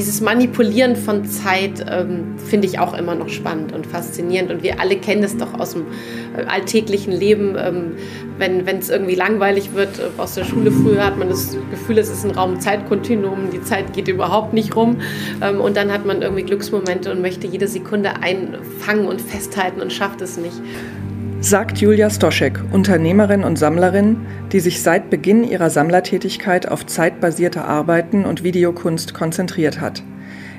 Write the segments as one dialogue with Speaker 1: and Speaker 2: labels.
Speaker 1: dieses Manipulieren von Zeit ähm, finde ich auch immer noch spannend und faszinierend. Und wir alle kennen das doch aus dem äh, alltäglichen Leben. Ähm, wenn es irgendwie langweilig wird äh, aus der Schule früher, hat man das Gefühl, es ist ein Raum-Zeitkontinuum, die Zeit geht überhaupt nicht rum. Ähm, und dann hat man irgendwie Glücksmomente und möchte jede Sekunde einfangen und festhalten und schafft es nicht
Speaker 2: sagt Julia Stoschek, Unternehmerin und Sammlerin, die sich seit Beginn ihrer Sammlertätigkeit auf zeitbasierte Arbeiten und Videokunst konzentriert hat.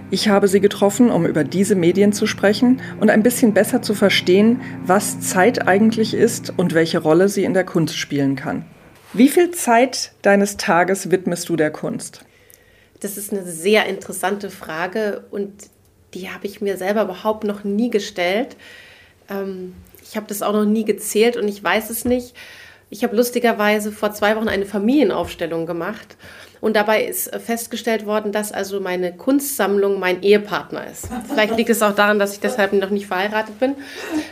Speaker 2: Ich habe sie getroffen, um über diese Medien zu sprechen und ein bisschen besser zu verstehen, was Zeit eigentlich ist und welche Rolle sie in der Kunst spielen kann. Wie viel Zeit deines Tages widmest du der Kunst?
Speaker 1: Das ist eine sehr interessante Frage und die habe ich mir selber überhaupt noch nie gestellt. Ich habe das auch noch nie gezählt und ich weiß es nicht. Ich habe lustigerweise vor zwei Wochen eine Familienaufstellung gemacht und dabei ist festgestellt worden, dass also meine Kunstsammlung mein Ehepartner ist. Vielleicht liegt es auch daran, dass ich deshalb noch nicht verheiratet bin,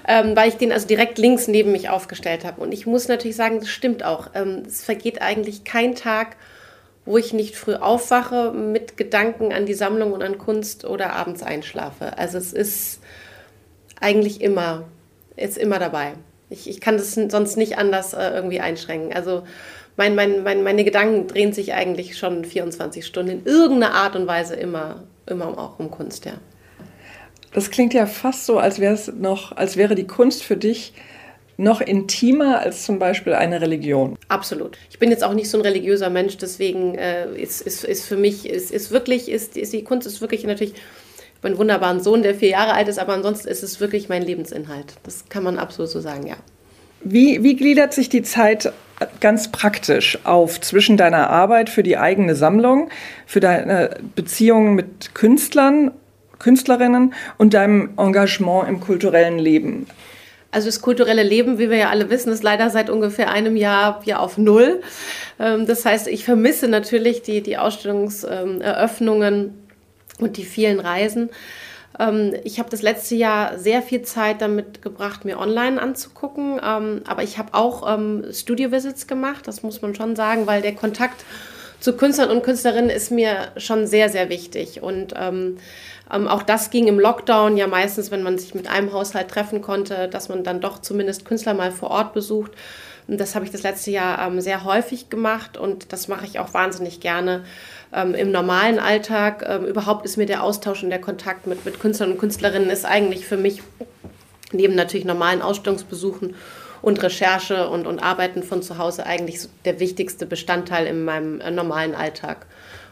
Speaker 1: ähm, weil ich den also direkt links neben mich aufgestellt habe. Und ich muss natürlich sagen, das stimmt auch. Ähm, es vergeht eigentlich kein Tag, wo ich nicht früh aufwache mit Gedanken an die Sammlung und an Kunst oder abends einschlafe. Also es ist eigentlich immer ist immer dabei. Ich, ich kann das sonst nicht anders äh, irgendwie einschränken. Also mein, mein, mein, meine Gedanken drehen sich eigentlich schon 24 Stunden in irgendeiner Art und Weise immer, immer auch um Kunst, ja.
Speaker 2: Das klingt ja fast so, als wäre es noch, als wäre die Kunst für dich noch intimer als zum Beispiel eine Religion.
Speaker 1: Absolut. Ich bin jetzt auch nicht so ein religiöser Mensch, deswegen äh, ist, ist, ist für mich, ist, ist wirklich, ist, ist die Kunst ist wirklich natürlich habe einen wunderbaren Sohn, der vier Jahre alt ist, aber ansonsten ist es wirklich mein Lebensinhalt. Das kann man absolut so sagen, ja.
Speaker 2: Wie, wie gliedert sich die Zeit ganz praktisch auf zwischen deiner Arbeit für die eigene Sammlung, für deine Beziehungen mit Künstlern, Künstlerinnen und deinem Engagement im kulturellen Leben?
Speaker 1: Also das kulturelle Leben, wie wir ja alle wissen, ist leider seit ungefähr einem Jahr ja auf Null. Ähm, das heißt, ich vermisse natürlich die, die Ausstellungseröffnungen und die vielen Reisen. Ähm, ich habe das letzte Jahr sehr viel Zeit damit gebracht, mir online anzugucken. Ähm, aber ich habe auch ähm, Studio-Visits gemacht, das muss man schon sagen, weil der Kontakt zu Künstlern und Künstlerinnen ist mir schon sehr, sehr wichtig. Und ähm, auch das ging im Lockdown ja meistens, wenn man sich mit einem Haushalt treffen konnte, dass man dann doch zumindest Künstler mal vor Ort besucht. Das habe ich das letzte Jahr ähm, sehr häufig gemacht und das mache ich auch wahnsinnig gerne ähm, im normalen Alltag. Ähm, überhaupt ist mir der Austausch und der Kontakt mit, mit Künstlern und Künstlerinnen ist eigentlich für mich neben natürlich normalen Ausstellungsbesuchen und Recherche und, und Arbeiten von zu Hause eigentlich der wichtigste Bestandteil in meinem äh, normalen Alltag.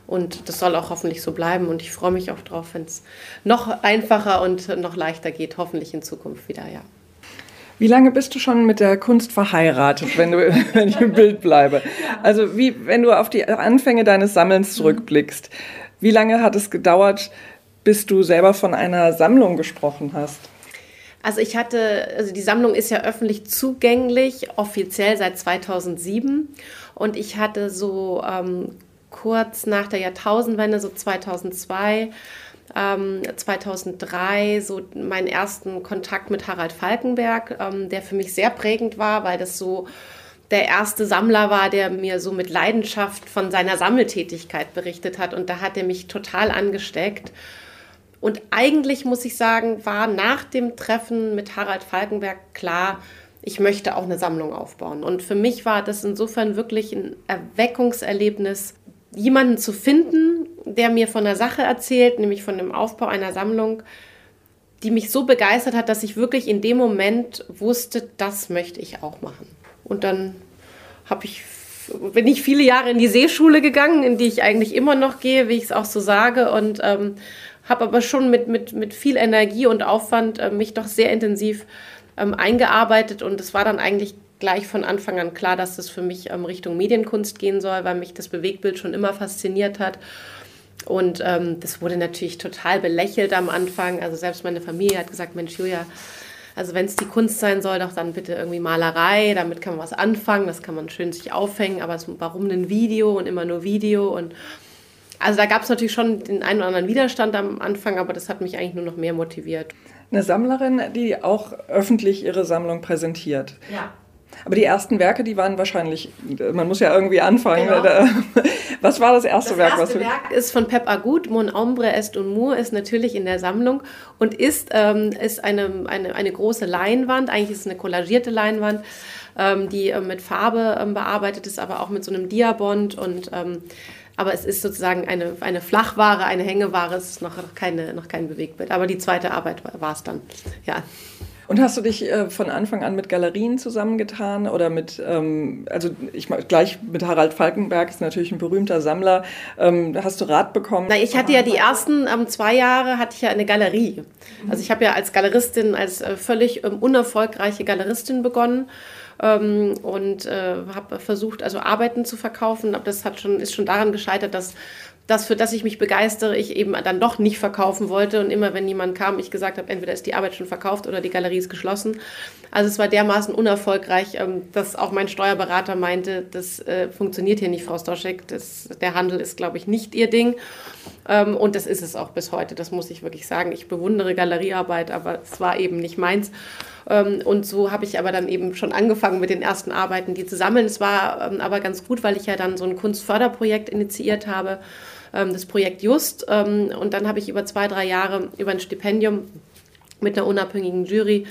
Speaker 1: Und das soll auch hoffentlich so bleiben. Und ich freue mich auch drauf, wenn es noch einfacher und noch leichter geht, hoffentlich in Zukunft wieder, ja.
Speaker 2: Wie lange bist du schon mit der Kunst verheiratet, wenn, du, wenn ich im Bild bleibe? Also wie, wenn du auf die Anfänge deines Sammelns zurückblickst, wie lange hat es gedauert, bis du selber von einer Sammlung gesprochen hast?
Speaker 1: Also ich hatte, also die Sammlung ist ja öffentlich zugänglich, offiziell seit 2007. Und ich hatte so ähm, kurz nach der Jahrtausendwende, so 2002, ähm, 2003 so meinen ersten Kontakt mit Harald Falkenberg, ähm, der für mich sehr prägend war, weil das so der erste Sammler war, der mir so mit Leidenschaft von seiner Sammeltätigkeit berichtet hat. Und da hat er mich total angesteckt. Und eigentlich muss ich sagen, war nach dem Treffen mit Harald Falkenberg klar, ich möchte auch eine Sammlung aufbauen. Und für mich war das insofern wirklich ein Erweckungserlebnis, jemanden zu finden, der mir von der Sache erzählt, nämlich von dem Aufbau einer Sammlung, die mich so begeistert hat, dass ich wirklich in dem Moment wusste, das möchte ich auch machen. Und dann habe ich bin ich viele Jahre in die Seeschule gegangen, in die ich eigentlich immer noch gehe, wie ich es auch so sage, und ähm, habe aber schon mit, mit, mit viel Energie und Aufwand äh, mich doch sehr intensiv ähm, eingearbeitet und es war dann eigentlich gleich von Anfang an klar, dass das für mich ähm, Richtung Medienkunst gehen soll, weil mich das Bewegtbild schon immer fasziniert hat. Und ähm, das wurde natürlich total belächelt am Anfang. Also selbst meine Familie hat gesagt, Mensch, Julia, also wenn es die Kunst sein soll, doch dann bitte irgendwie Malerei, damit kann man was anfangen, das kann man schön sich aufhängen, aber warum ein Video und immer nur Video und also da gab es natürlich schon den einen oder anderen Widerstand am Anfang, aber das hat mich eigentlich nur noch mehr motiviert.
Speaker 2: Eine Sammlerin, die auch öffentlich ihre Sammlung präsentiert.
Speaker 1: Ja.
Speaker 2: Aber die ersten Werke, die waren wahrscheinlich, man muss ja irgendwie anfangen. Genau. Was war das erste
Speaker 1: das
Speaker 2: Werk?
Speaker 1: Das erste Werk ist von Pep Agut, Mon Ombre Est und Mour, ist natürlich in der Sammlung und ist, ähm, ist eine, eine, eine große Leinwand, eigentlich ist es eine kollagierte Leinwand, ähm, die äh, mit Farbe ähm, bearbeitet ist, aber auch mit so einem Diabond und ähm, aber es ist sozusagen eine, eine Flachware, eine Hängeware, es ist noch, keine, noch kein Bewegtbild. Aber die zweite Arbeit war es dann, ja.
Speaker 2: Und hast du dich äh, von Anfang an mit Galerien zusammengetan oder mit, ähm, also ich gleich mit Harald Falkenberg ist natürlich ein berühmter Sammler. Ähm, hast du Rat bekommen?
Speaker 1: Na, ich hatte ja die ersten ähm, zwei Jahre hatte ich ja eine Galerie. Also ich habe ja als Galeristin, als äh, völlig ähm, unerfolgreiche Galeristin begonnen ähm, und äh, habe versucht, also Arbeiten zu verkaufen. Aber das hat schon, ist schon daran gescheitert, dass das, für das ich mich begeistere, ich eben dann doch nicht verkaufen wollte. Und immer, wenn jemand kam, ich gesagt habe, entweder ist die Arbeit schon verkauft oder die Galerie ist geschlossen. Also es war dermaßen unerfolgreich, ähm, dass auch mein Steuerberater meinte, das äh, funktioniert hier nicht, Frau Stoschek. Das, der Handel ist, glaube ich, nicht Ihr Ding. Ähm, und das ist es auch bis heute. Das muss ich wirklich sagen. Ich bewundere Galeriearbeit, aber es war eben nicht meins. Ähm, und so habe ich aber dann eben schon angefangen mit den ersten Arbeiten, die zu sammeln. Es war aber ganz gut, weil ich ja dann so ein Kunstförderprojekt initiiert habe, ähm, das Projekt Just. Und dann habe ich über zwei, drei Jahre über ein Stipendium mit einer unabhängigen Jury,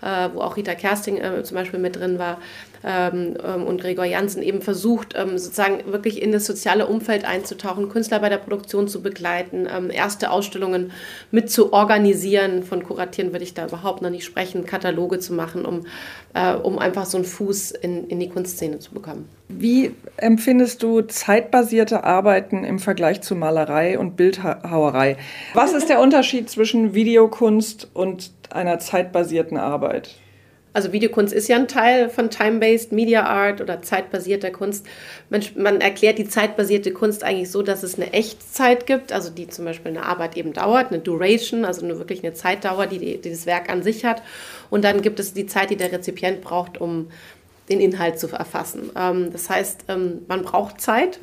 Speaker 1: äh, wo auch Rita Kersting äh, zum Beispiel mit drin war, ähm, ähm, und Gregor Janssen eben versucht, ähm, sozusagen wirklich in das soziale Umfeld einzutauchen, Künstler bei der Produktion zu begleiten, ähm, erste Ausstellungen mit zu organisieren. Von Kuratieren würde ich da überhaupt noch nicht sprechen, Kataloge zu machen, um, äh, um einfach so einen Fuß in, in die Kunstszene zu bekommen.
Speaker 2: Wie empfindest du zeitbasierte Arbeiten im Vergleich zu Malerei und Bildhauerei? Was ist der Unterschied zwischen Videokunst und einer zeitbasierten Arbeit?
Speaker 1: Also Videokunst ist ja ein Teil von Time-Based Media Art oder zeitbasierter Kunst. Man, man, erklärt die zeitbasierte Kunst eigentlich so, dass es eine Echtzeit gibt, also die zum Beispiel eine Arbeit eben dauert, eine Duration, also eine, wirklich eine Zeitdauer, die, die, die das Werk an sich hat. Und dann gibt es die Zeit, die der Rezipient braucht, um den Inhalt zu erfassen. Ähm, das heißt, ähm, man braucht Zeit,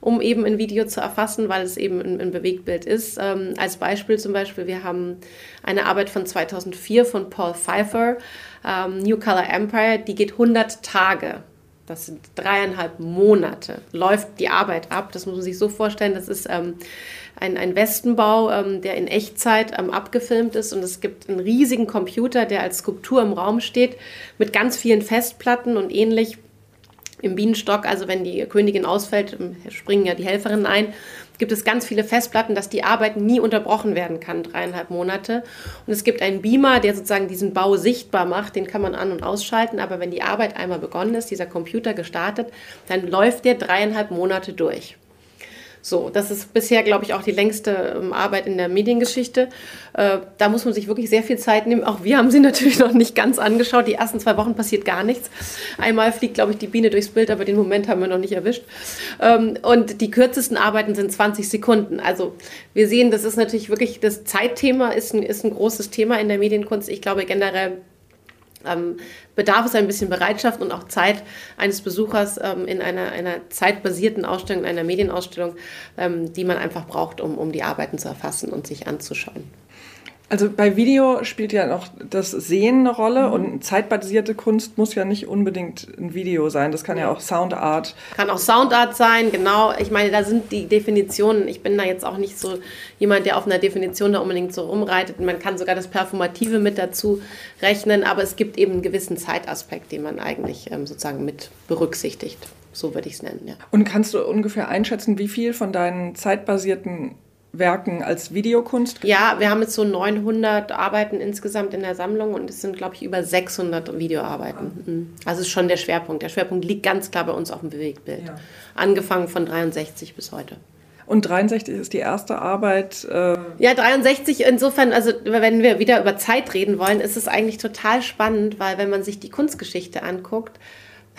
Speaker 1: um eben ein Video zu erfassen, weil es eben ein, ein Bewegtbild ist. Ähm, als Beispiel zum Beispiel, wir haben eine Arbeit von 2004 von Paul Pfeiffer, ähm, New Color Empire, die geht 100 Tage. Das sind dreieinhalb Monate. Läuft die Arbeit ab. Das muss man sich so vorstellen. Das ist ähm, ein, ein Westenbau, ähm, der in Echtzeit ähm, abgefilmt ist. Und es gibt einen riesigen Computer, der als Skulptur im Raum steht, mit ganz vielen Festplatten und ähnlich im Bienenstock. Also wenn die Königin ausfällt, springen ja die Helferinnen ein gibt es ganz viele Festplatten, dass die Arbeit nie unterbrochen werden kann, dreieinhalb Monate. Und es gibt einen Beamer, der sozusagen diesen Bau sichtbar macht, den kann man an- und ausschalten, aber wenn die Arbeit einmal begonnen ist, dieser Computer gestartet, dann läuft der dreieinhalb Monate durch. So, das ist bisher, glaube ich, auch die längste ähm, Arbeit in der Mediengeschichte. Äh, da muss man sich wirklich sehr viel Zeit nehmen. Auch wir haben sie natürlich noch nicht ganz angeschaut. Die ersten zwei Wochen passiert gar nichts. Einmal fliegt, glaube ich, die Biene durchs Bild, aber den Moment haben wir noch nicht erwischt. Ähm, und die kürzesten Arbeiten sind 20 Sekunden. Also wir sehen, das ist natürlich wirklich, das Zeitthema ist ein, ist ein großes Thema in der Medienkunst. Ich glaube generell, ähm, bedarf es ein bisschen Bereitschaft und auch Zeit eines Besuchers ähm, in einer, einer zeitbasierten Ausstellung, in einer Medienausstellung, ähm, die man einfach braucht, um, um die Arbeiten zu erfassen und sich anzuschauen.
Speaker 2: Also bei Video spielt ja noch das Sehen eine Rolle mhm. und zeitbasierte Kunst muss ja nicht unbedingt ein Video sein. Das kann ja, auch Soundart.
Speaker 1: Kann auch Soundart sein, genau. Ich meine, da sind die Definitionen. Ich bin da jetzt auch nicht so jemand, der auf einer Definition da unbedingt so rumreitet. Man kann sogar das Performative mit dazu rechnen, aber es gibt eben einen gewissen Zeitaspekt, den man eigentlich ähm, sozusagen mit berücksichtigt. So würde ich es nennen, ja.
Speaker 2: Und kannst du ungefähr einschätzen, wie viel von deinen zeitbasierten Werken als Videokunst?
Speaker 1: Ja, wir haben jetzt so 900 Arbeiten insgesamt in der Sammlung und es sind, glaube ich, über 600 Videoarbeiten. Mhm. Also ist schon der Schwerpunkt. Der Schwerpunkt liegt ganz klar bei uns auf dem Bewegtbild. Ja. Angefangen von 63 bis heute.
Speaker 2: Und 63 ist die erste Arbeit. Äh
Speaker 1: ja, 63 insofern, also wenn wir wieder über Zeit reden wollen, ist es eigentlich total spannend, weil wenn man sich die Kunstgeschichte anguckt,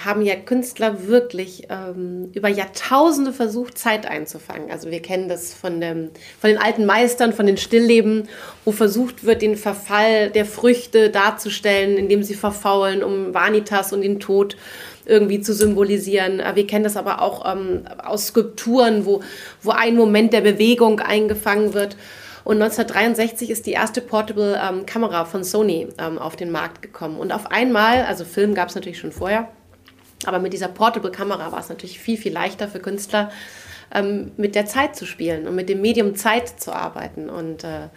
Speaker 1: haben ja Künstler wirklich ähm, über Jahrtausende versucht, Zeit einzufangen. Also wir kennen das von, dem, von den alten Meistern, von den Stillleben, wo versucht wird, den Verfall der Früchte darzustellen, indem sie verfaulen, um Vanitas und den Tod irgendwie zu symbolisieren. Äh, wir kennen das aber auch ähm, aus Skulpturen, wo, wo ein Moment der Bewegung eingefangen wird. Und 1963 ist die erste Portable ähm, von Sony ähm, auf den Markt gekommen. Und auf einmal, also Film gab es natürlich schon vorher, aber mit dieser Portable Kamera war es natürlich viel, viel leichter für Künstler, ähm, mit der Zeit zu spielen und mit dem Medium Zeit zu arbeiten. Und äh,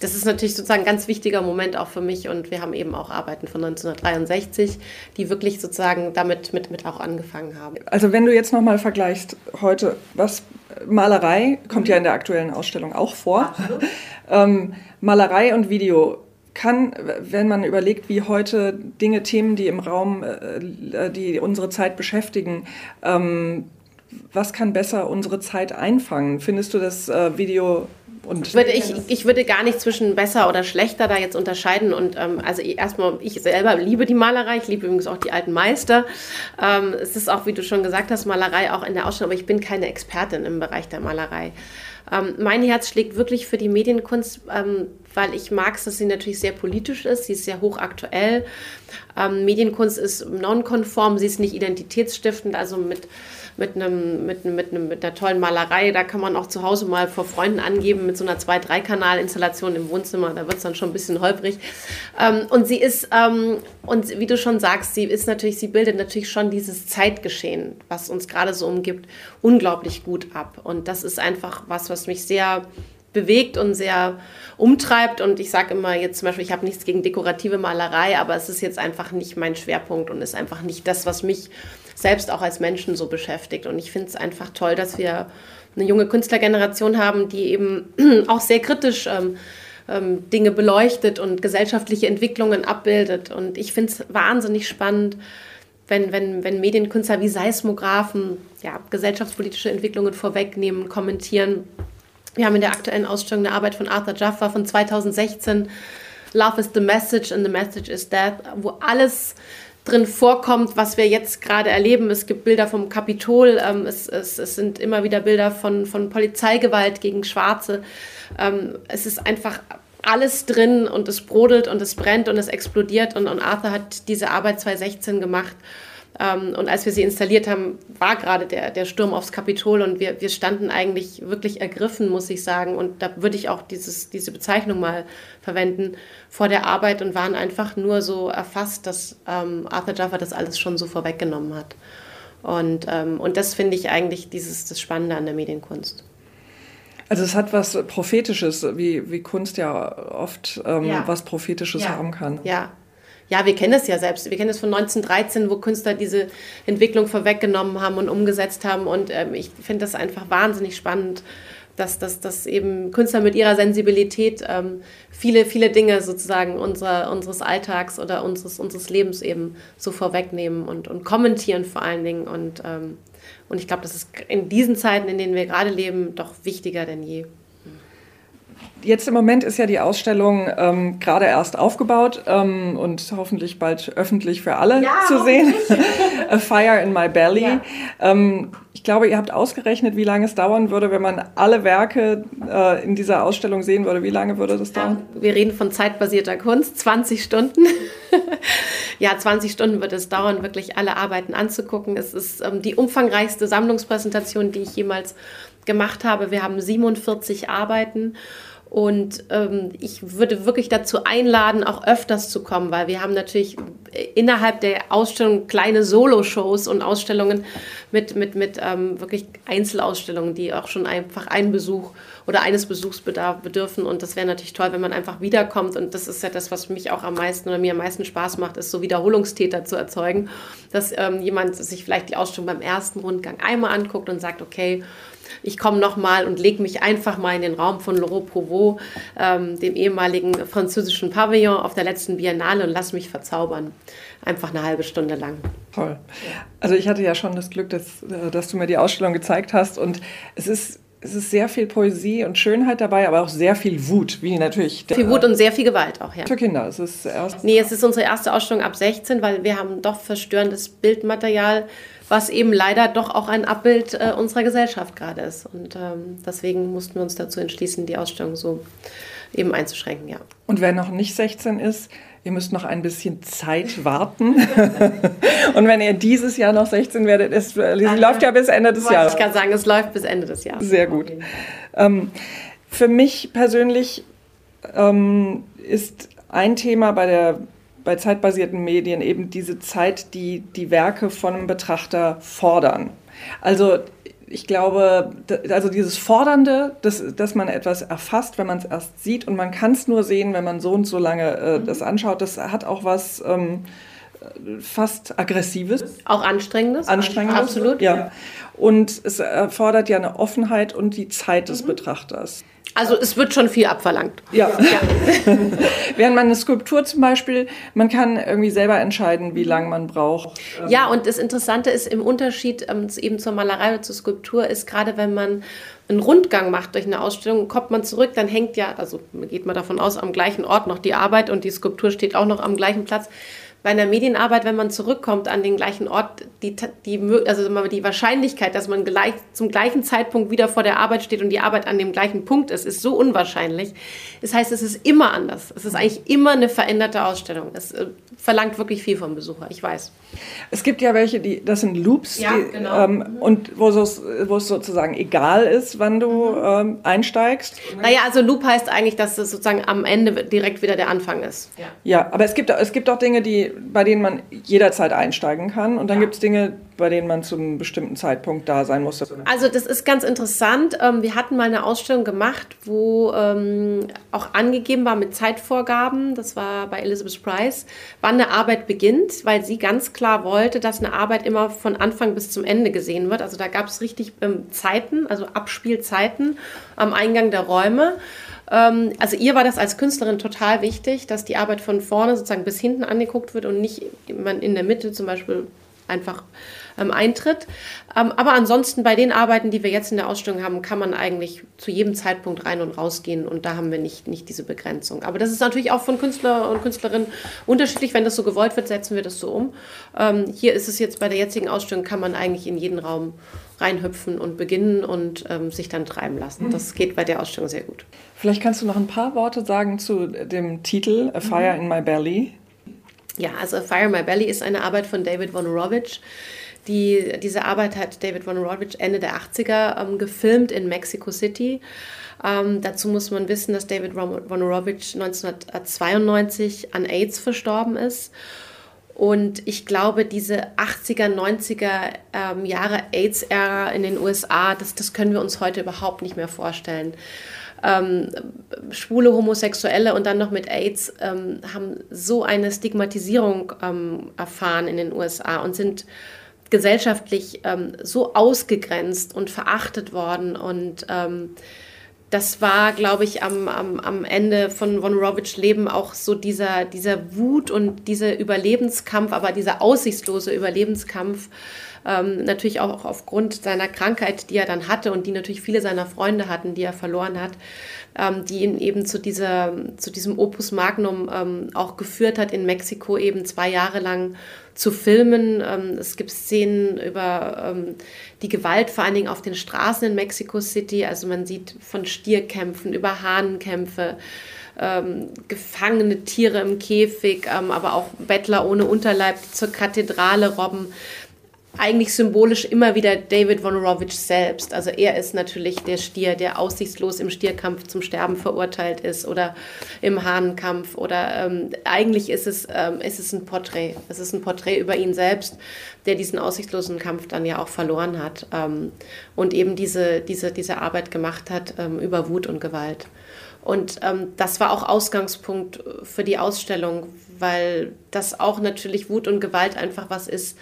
Speaker 1: das ist natürlich sozusagen ein ganz wichtiger Moment auch für mich. Und wir haben eben auch Arbeiten von 1963, die wirklich sozusagen damit mit, mit auch angefangen haben.
Speaker 2: Also wenn du jetzt nochmal vergleichst, heute, was Malerei kommt ja in der aktuellen Ausstellung auch vor. ähm, Malerei und Video kann, wenn man überlegt, wie heute Dinge, Themen, die im Raum, äh, die unsere Zeit beschäftigen, ähm, was kann besser unsere Zeit einfangen? Findest du das äh, Video
Speaker 1: und würde ich, ich würde gar nicht zwischen besser oder schlechter da jetzt unterscheiden. Und ähm, also erstmal, ich selber liebe die Malerei, ich liebe übrigens auch die alten Meister. Ähm, es ist auch, wie du schon gesagt hast, Malerei auch in der Ausstellung, aber ich bin keine Expertin im Bereich der Malerei. Ähm, mein Herz schlägt wirklich für die Medienkunst, ähm, weil ich mag es, dass sie natürlich sehr politisch ist, sie ist sehr hochaktuell. Ähm, Medienkunst ist nonkonform, sie ist nicht identitätsstiftend, also mit mit, einem, mit, mit, einem, mit einer tollen Malerei. Da kann man auch zu Hause mal vor Freunden angeben mit so einer 2-3-Kanal-Installation im Wohnzimmer. Da wird es dann schon ein bisschen holprig. Ähm, und sie ist, ähm, und wie du schon sagst, sie ist natürlich, sie bildet natürlich schon dieses Zeitgeschehen, was uns gerade so umgibt, unglaublich gut ab. Und das ist einfach was, was mich sehr bewegt und sehr umtreibt. Und ich sage immer jetzt zum Beispiel, ich habe nichts gegen dekorative Malerei, aber es ist jetzt einfach nicht mein Schwerpunkt und ist einfach nicht das, was mich selbst auch als Menschen so beschäftigt. Und ich finde es einfach toll, dass wir eine junge Künstlergeneration haben, die eben auch sehr kritisch ähm, ähm, Dinge beleuchtet und gesellschaftliche Entwicklungen abbildet. Und ich finde es wahnsinnig spannend, wenn, wenn, wenn Medienkünstler wie Seismographen ja, gesellschaftspolitische Entwicklungen vorwegnehmen, kommentieren. Wir haben in der aktuellen Ausstellung eine Arbeit von Arthur Jaffa von 2016, Love is the Message and the Message is Death, wo alles drin vorkommt, was wir jetzt gerade erleben. Es gibt Bilder vom Kapitol, ähm, es, es, es, sind immer wieder Bilder von, von Polizeigewalt gegen Schwarze. Ähm, es ist einfach alles drin und es brodelt und es brennt und es explodiert. Und, und Arthur hat diese Arbeit 2016 gemacht. Ähm, und als wir sie installiert haben, war gerade der, der Sturm aufs Kapitol und wir, wir standen eigentlich wirklich ergriffen, muss ich sagen. Und da würde ich auch dieses, diese Bezeichnung mal verwenden vor der Arbeit und waren einfach nur so erfasst, dass ähm, Arthur Jaffa das alles schon so vorweggenommen hat. Und, ähm, und das finde ich eigentlich dieses, das Spannende an der Medienkunst.
Speaker 2: Also es hat was Prophetisches, wie, wie Kunst ja oft ähm, ja. was Prophetisches
Speaker 1: ja.
Speaker 2: haben kann.
Speaker 1: Ja, ja, wir kennen das ja selbst. Wir kennen das von 1913, wo Künstler diese Entwicklung vorweggenommen haben und umgesetzt haben. Und ähm, ich finde das einfach wahnsinnig spannend, dass, dass, dass eben Künstler mit ihrer Sensibilität ähm, viele, viele Dinge sozusagen unserer, unseres Alltags oder unseres, unseres Lebens eben so vorwegnehmen und, und kommentieren vor allen Dingen. Und, ähm, und ich glaube, das ist in diesen Zeiten, in denen wir gerade leben, doch wichtiger denn je.
Speaker 2: Jetzt im Moment ist ja die Ausstellung ähm, gerade erst aufgebaut ähm, und hoffentlich bald öffentlich für alle ja, zu sehen. A Fire in My Belly. Ja. Ähm, ich glaube, ihr habt ausgerechnet, wie lange es dauern würde, wenn man alle Werke äh, in dieser Ausstellung sehen würde. Wie lange würde das dauern?
Speaker 1: Wir reden von zeitbasierter Kunst, 20 Stunden. ja, 20 Stunden wird es dauern, wirklich alle Arbeiten anzugucken. Es ist ähm, die umfangreichste Sammlungspräsentation, die ich jemals gemacht habe. Wir haben 47 Arbeiten. Und ähm, ich würde wirklich dazu einladen, auch öfters zu kommen, weil wir haben natürlich innerhalb der Ausstellung kleine Solo-Shows und Ausstellungen mit, mit, mit ähm, wirklich Einzelausstellungen, die auch schon einfach einen Besuch oder eines Besuchs bedürfen. Und das wäre natürlich toll, wenn man einfach wiederkommt. Und das ist ja das, was mich auch am meisten oder mir am meisten Spaß macht, ist so Wiederholungstäter zu erzeugen, dass ähm, jemand sich vielleicht die Ausstellung beim ersten Rundgang einmal anguckt und sagt, okay, ich komme nochmal und lege mich einfach mal in den Raum von Laurent Provaux, ähm, dem ehemaligen französischen Pavillon auf der letzten Biennale und lasse mich verzaubern. Einfach eine halbe Stunde lang.
Speaker 2: Toll. Also ich hatte ja schon das Glück, dass, äh, dass du mir die Ausstellung gezeigt hast und es ist es ist sehr viel Poesie und Schönheit dabei, aber auch sehr viel Wut, wie natürlich.
Speaker 1: Viel Wut und sehr viel Gewalt auch, ja.
Speaker 2: Für Kinder. Es ist erst
Speaker 1: nee, es ist unsere erste Ausstellung ab 16, weil wir haben doch verstörendes Bildmaterial was eben leider doch auch ein Abbild äh, unserer Gesellschaft gerade ist. Und ähm, deswegen mussten wir uns dazu entschließen, die Ausstellung so eben einzuschränken, ja.
Speaker 2: Und wer noch nicht 16 ist, ihr müsst noch ein bisschen Zeit warten. und wenn ihr dieses Jahr noch 16 werdet, es läuft ja bis Ende des Jahres.
Speaker 1: Ich kann sagen, es läuft bis Ende des Jahres.
Speaker 2: Sehr gut. Ähm, Für mich persönlich ähm, ist ein Thema bei der bei zeitbasierten Medien eben diese Zeit, die die Werke von einem Betrachter fordern. Also ich glaube, also dieses Fordernde, dass, dass man etwas erfasst, wenn man es erst sieht und man kann es nur sehen, wenn man so und so lange äh, mhm. das anschaut, das hat auch was ähm, fast Aggressives.
Speaker 1: Auch Anstrengendes.
Speaker 2: Anstrengendes. Absolut. Ja. Und es erfordert ja eine Offenheit und die Zeit des mhm. Betrachters.
Speaker 1: Also es wird schon viel abverlangt.
Speaker 2: Ja. ja. Während man eine Skulptur zum Beispiel, man kann irgendwie selber entscheiden, wie lange man braucht.
Speaker 1: Ja, und das Interessante ist im Unterschied ähm, eben zur Malerei oder zur Skulptur ist gerade, wenn man einen Rundgang macht durch eine Ausstellung, kommt man zurück, dann hängt ja, also geht man davon aus, am gleichen Ort noch die Arbeit und die Skulptur steht auch noch am gleichen Platz bei einer Medienarbeit, wenn man zurückkommt an den gleichen Ort, die, die, also die Wahrscheinlichkeit, dass man gleich, zum gleichen Zeitpunkt wieder vor der Arbeit steht und die Arbeit an dem gleichen Punkt ist, ist so unwahrscheinlich. Das heißt, es ist immer anders. Es ist eigentlich immer eine veränderte Ausstellung. Es äh, verlangt wirklich viel vom Besucher, ich weiß.
Speaker 2: Es gibt ja welche, die, das sind Loops,
Speaker 1: ja,
Speaker 2: die,
Speaker 1: genau.
Speaker 2: ähm, mhm. und wo es, wo es sozusagen egal ist, wann du mhm. ähm, einsteigst.
Speaker 1: Naja, also Loop heißt eigentlich, dass es sozusagen am Ende direkt wieder der Anfang ist.
Speaker 2: Ja, ja aber es gibt, es gibt auch Dinge, die bei denen man jederzeit einsteigen kann. Und dann ja. gibt es Dinge, bei denen man zu einem bestimmten Zeitpunkt da sein muss.
Speaker 1: Also das ist ganz interessant. Ähm, wir hatten mal eine Ausstellung gemacht, wo ähm, auch angegeben war mit Zeitvorgaben, das war bei Elizabeth Price, wann eine Arbeit beginnt, weil sie ganz klar wollte, dass eine Arbeit immer von Anfang bis zum Ende gesehen wird. Also da gab es richtig ähm, Zeiten, also Abspielzeiten am Eingang der Räume. Also ihr war das als Künstlerin total wichtig, dass die Arbeit von vorne sozusagen bis hinten angeguckt wird und nicht man in der Mitte zum Beispiel einfach ähm, eintritt. Ähm, aber ansonsten bei den Arbeiten, die wir jetzt in der Ausstellung haben, kann man eigentlich zu jedem Zeitpunkt rein und rausgehen und da haben wir nicht, nicht diese Begrenzung. Aber das ist natürlich auch von Künstler und Künstlerinnen unterschiedlich. Wenn das so gewollt wird, setzen wir das so um. Ähm, hier ist es jetzt bei der jetzigen Ausstellung, kann man eigentlich in jeden Raum reinhüpfen und beginnen und ähm, sich dann treiben lassen. Das geht bei der Ausstellung sehr gut.
Speaker 2: Vielleicht kannst du noch ein paar Worte sagen zu dem Titel A Fire in My Belly.
Speaker 1: Ja, also A Fire in My Belly ist eine Arbeit von David Wojnarowicz. Die, diese Arbeit hat David Wojnarowicz Ende der 80er ähm, gefilmt in Mexico City. Ähm, dazu muss man wissen, dass David Wojnarowicz 1992 an AIDS verstorben ist und ich glaube, diese 80er, 90er ähm, Jahre AIDS-Ära in den USA, das, das können wir uns heute überhaupt nicht mehr vorstellen. Ähm, Schwule, Homosexuelle und dann noch mit AIDS ähm, haben so eine Stigmatisierung ähm, erfahren in den USA und sind gesellschaftlich ähm, so ausgegrenzt und verachtet worden. Und ähm, das war, glaube ich, am, am, am Ende von Von Rovitsch Leben auch so dieser, dieser Wut und dieser Überlebenskampf, aber dieser aussichtslose Überlebenskampf, ähm, natürlich auch aufgrund seiner Krankheit, die er dann hatte und die natürlich viele seiner Freunde hatten, die er verloren hat, ähm, die ihn eben zu, dieser, zu diesem Opus Magnum ähm, auch geführt hat, in Mexiko eben zwei Jahre lang zu filmen. Ähm, es gibt Szenen über ähm, die Gewalt, vor allen Dingen auf den Straßen in Mexico City. Also man sieht von Stierkämpfen über Hahnenkämpfe. Ähm, gefangene Tiere im Käfig, ähm, aber auch Bettler ohne Unterleib, die zur Kathedrale robben eigentlich symbolisch immer wieder David Wojnarowicz selbst. Also er ist natürlich der Stier, der aussichtslos im Stierkampf zum Sterben verurteilt ist oder im Hahnenkampf. Oder ähm, eigentlich ist es, ähm, ist es ein Porträt. Es ist ein Porträt über ihn selbst, der diesen aussichtslosen Kampf dann ja auch verloren hat ähm, und eben diese, diese, diese Arbeit gemacht hat ähm, über Wut und Gewalt. Und ähm, das war auch Ausgangspunkt für die Ausstellung, weil das auch natürlich Wut und Gewalt einfach was ist,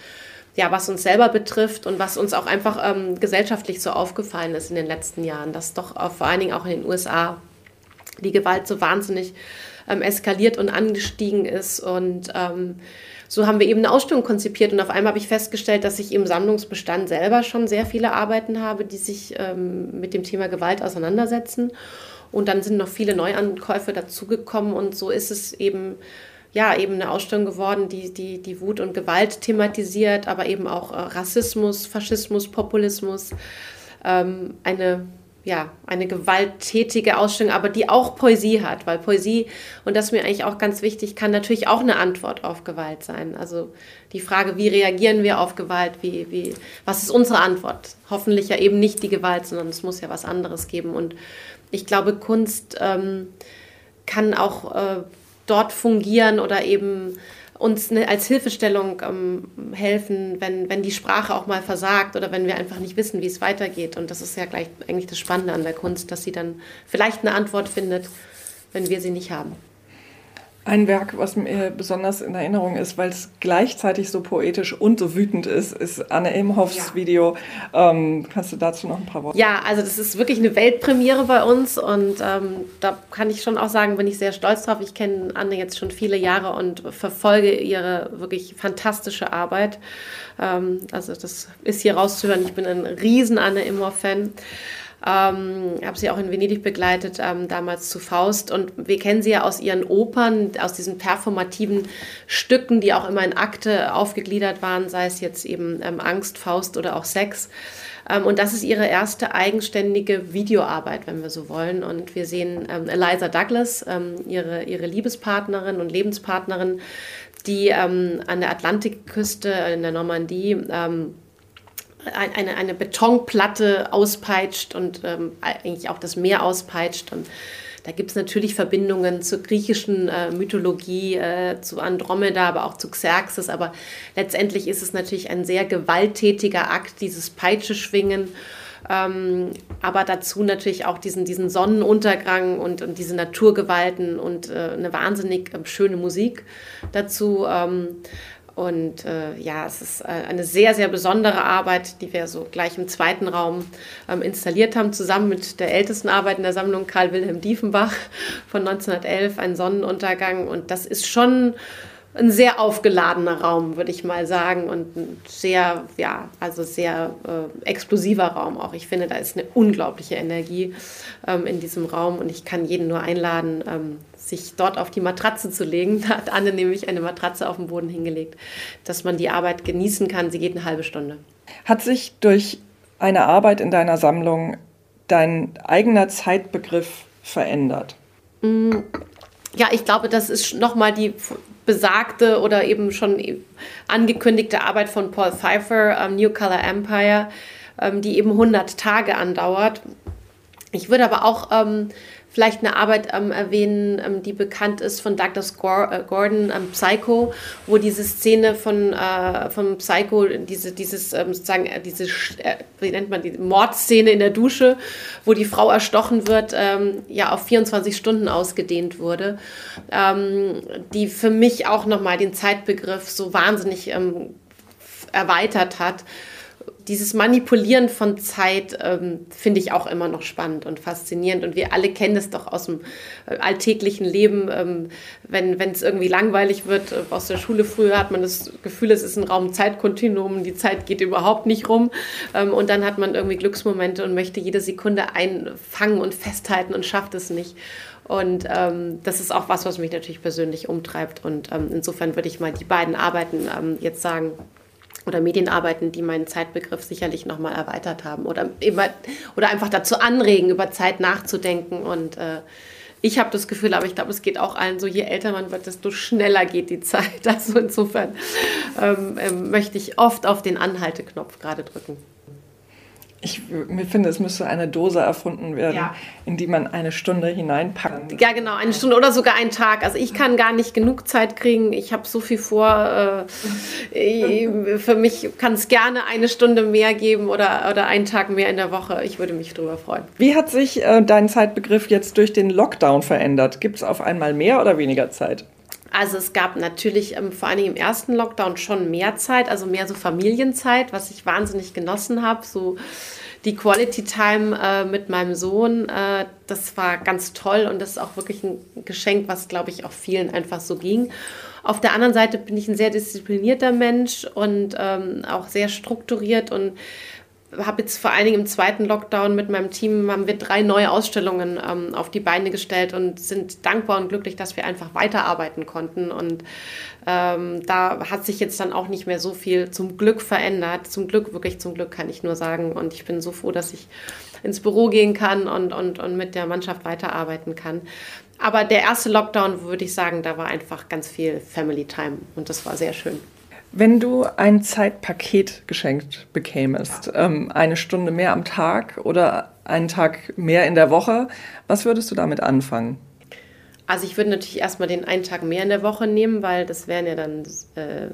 Speaker 1: ja, was uns selber betrifft und was uns auch einfach ähm, gesellschaftlich so aufgefallen ist in den letzten Jahren, dass doch auch, vor allen Dingen auch in den USA die Gewalt so wahnsinnig ähm, eskaliert und angestiegen ist. Und ähm, so haben wir eben eine Ausstellung konzipiert und auf einmal habe ich festgestellt, dass ich im Sammlungsbestand selber schon sehr viele Arbeiten habe, die sich ähm, mit dem Thema Gewalt auseinandersetzen. Und dann sind noch viele Neuankäufe dazugekommen und so ist es eben ja, eben eine Ausstellung geworden, die, die, die Wut und Gewalt thematisiert, aber eben auch äh, Rassismus, Faschismus, Populismus. Ähm, eine ja, eine gewalttätige Ausstellung, aber die auch Poesie hat, weil Poesie, und das ist mir eigentlich auch ganz wichtig, kann natürlich auch eine Antwort auf Gewalt sein. Also die Frage, wie reagieren wir auf Gewalt, wie, wie, was ist unsere Antwort? Hoffentlich ja eben nicht die Gewalt, sondern es muss ja was anderes geben. Und ich glaube, Kunst ähm, kann auch äh, dort fungieren oder eben uns ne, als Hilfestellung ähm, helfen, wenn, wenn die Sprache auch mal versagt oder wenn wir einfach nicht wissen, wie es weitergeht. Und das ist ja gleich eigentlich das Spannende an der Kunst, dass sie dann vielleicht eine Antwort findet, wenn wir sie nicht haben.
Speaker 2: Ein Werk, was mir besonders in Erinnerung ist, weil es gleichzeitig so poetisch und so wütend ist, ist Anne Imhoffs ja. Video. Ähm, kannst du dazu noch ein paar Worte
Speaker 1: Ja, also das ist wirklich eine Weltpremiere bei uns und ähm, da kann ich schon auch sagen, bin ich sehr stolz drauf. Ich kenne Anne jetzt schon viele Jahre und verfolge ihre wirklich fantastische Arbeit. Ähm, also das ist hier rauszuhören. Ich bin ein riesen Anne Imhoff-Fan. Ähm, habe sie auch in Venedig begleitet, ähm, damals zu Faust. Und wir kennen sie ja aus ihren Opern, aus diesen performativen Stücken, die auch immer in Akte aufgegliedert waren, sei es jetzt eben ähm, Angst, Faust oder auch Sex. Ähm, und das ist ihre erste eigenständige Videoarbeit, wenn wir so wollen. Und wir sehen ähm, Eliza Douglas, ähm, ihre, ihre Liebespartnerin und Lebenspartnerin, die an der Atlantikküste in der Normandie eine, eine Betonplatte auspeitscht und ähm, eigentlich auch das Meer auspeitscht. Und da gibt es natürlich Verbindungen zur griechischen äh, Mythologie, äh, zu Andromeda, aber auch zu Xerxes. Aber letztendlich ist es natürlich ein sehr gewalttätiger Akt, dieses Peitscheschwingen. Ähm, aber dazu natürlich auch diesen, diesen Sonnenuntergang und, und diese Naturgewalten und äh, eine wahnsinnig ähm, schöne Musik dazu. Ähm, und äh, ja, es ist äh, eine sehr, sehr besondere Arbeit, die wir so gleich im zweiten Raum ähm, installiert haben, zusammen mit der ältesten Arbeit in der Sammlung Karl Wilhelm Diefenbach von 1911, ein Sonnenuntergang. Und das ist schon ein sehr aufgeladener Raum, würde ich mal sagen, und ein sehr, ja, also sehr äh, explosiver Raum auch. Ich finde, da ist eine unglaubliche Energie ähm, in diesem Raum und ich kann jeden nur einladen, ähm, sich dort auf die Matratze zu legen. Da hat Anne nämlich eine Matratze auf den Boden hingelegt, dass man die Arbeit genießen kann. Sie geht eine halbe Stunde.
Speaker 2: Hat sich durch eine Arbeit in deiner Sammlung dein eigener Zeitbegriff verändert?
Speaker 1: Mm, ja, ich glaube, das ist nochmal die besagte oder eben schon angekündigte Arbeit von Paul Pfeiffer, um, New Color Empire, ähm, die eben 100 Tage andauert. Ich würde aber auch ähm, vielleicht eine Arbeit ähm, erwähnen, ähm, die bekannt ist von Douglas äh, Gordon, ähm, Psycho, wo diese Szene von, äh, von Psycho, diese, dieses, ähm, sozusagen, äh, diese, äh, wie nennt man die, Mordszene in der Dusche, wo die Frau erstochen wird, ähm, ja auf 24 Stunden ausgedehnt wurde, ähm, die für mich auch nochmal den Zeitbegriff so wahnsinnig erweitert hat dieses Manipulieren von Zeit ähm, finde ich auch immer noch spannend und faszinierend. Und wir alle kennen es doch aus dem äh, alltäglichen Leben. Ähm, wenn es irgendwie langweilig wird, äh, aus der Schule früher hat man das Gefühl, es ist ein Raum-Zeit-Kontinuum, die Zeit geht überhaupt nicht rum. Ähm, und dann hat man irgendwie Glücksmomente und möchte jede Sekunde einfangen und festhalten und schafft es nicht. Und ähm, das ist auch was, was mich natürlich persönlich umtreibt. Und ähm, insofern würde ich mal die beiden Arbeiten ähm, jetzt sagen, oder Medienarbeiten, die meinen Zeitbegriff sicherlich nochmal erweitert haben oder, immer, oder einfach dazu anregen, über Zeit nachzudenken. Und äh, ich habe das Gefühl, aber ich glaube, es geht auch allen so, je älter man wird, desto schneller geht die Zeit. Also insofern ähm, ähm, möchte ich oft auf den Anhalteknopf gerade drücken.
Speaker 2: Ich finde, es müsste eine Dose erfunden werden, ja. in die man eine Stunde hineinpackt.
Speaker 1: Ja, genau, eine Stunde oder sogar einen Tag. Also ich kann gar nicht genug Zeit kriegen. Ich habe so viel vor. Äh, für mich kann es gerne eine Stunde mehr geben oder, oder einen Tag mehr in der Woche. Ich würde mich darüber freuen.
Speaker 2: Wie hat sich äh, dein Zeitbegriff jetzt durch den Lockdown verändert? Gibt es auf einmal mehr oder weniger Zeit?
Speaker 1: Also es gab natürlich ähm, vor allem im ersten Lockdown schon mehr Zeit, also mehr so Familienzeit, was ich wahnsinnig genossen habe. So die Quality Time äh, mit meinem Sohn, äh, das war ganz toll und das ist auch wirklich ein Geschenk, was glaube ich auch vielen einfach so ging. Auf der anderen Seite bin ich ein sehr disziplinierter Mensch und ähm, auch sehr strukturiert und habe jetzt vor allen Dingen im zweiten Lockdown mit meinem Team haben wir drei neue Ausstellungen ähm, auf die Beine gestellt und sind dankbar und glücklich, dass wir einfach weiterarbeiten konnten. Und ähm, da hat sich jetzt dann auch nicht mehr so viel zum Glück verändert. Zum Glück, wirklich zum Glück kann ich nur sagen. Und ich bin so froh, dass ich ins Büro gehen kann und, und, und mit der Mannschaft weiterarbeiten kann. Aber der erste Lockdown, würde ich sagen, da war einfach ganz viel Family Time und das war sehr schön.
Speaker 2: Wenn du ein Zeitpaket geschenkt bekämest, ähm, eine Stunde mehr am Tag oder einen Tag mehr in der Woche, was würdest du damit anfangen?
Speaker 1: Also ich würde natürlich erstmal den einen Tag mehr in der Woche nehmen, weil das wären ja dann, äh,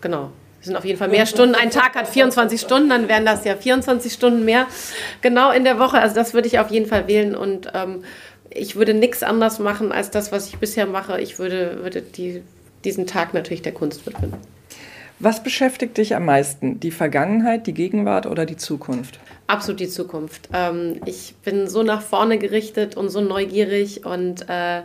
Speaker 1: genau, das sind auf jeden Fall mehr Stunden. Ein Tag hat 24 Stunden, dann wären das ja 24 Stunden mehr genau in der Woche. Also das würde ich auf jeden Fall wählen und ähm, ich würde nichts anders machen als das, was ich bisher mache. Ich würde, würde die, diesen Tag natürlich der Kunst widmen.
Speaker 2: Was beschäftigt dich am meisten? Die Vergangenheit, die Gegenwart oder die Zukunft?
Speaker 1: Absolut die Zukunft. Ähm, ich bin so nach vorne gerichtet und so neugierig und äh,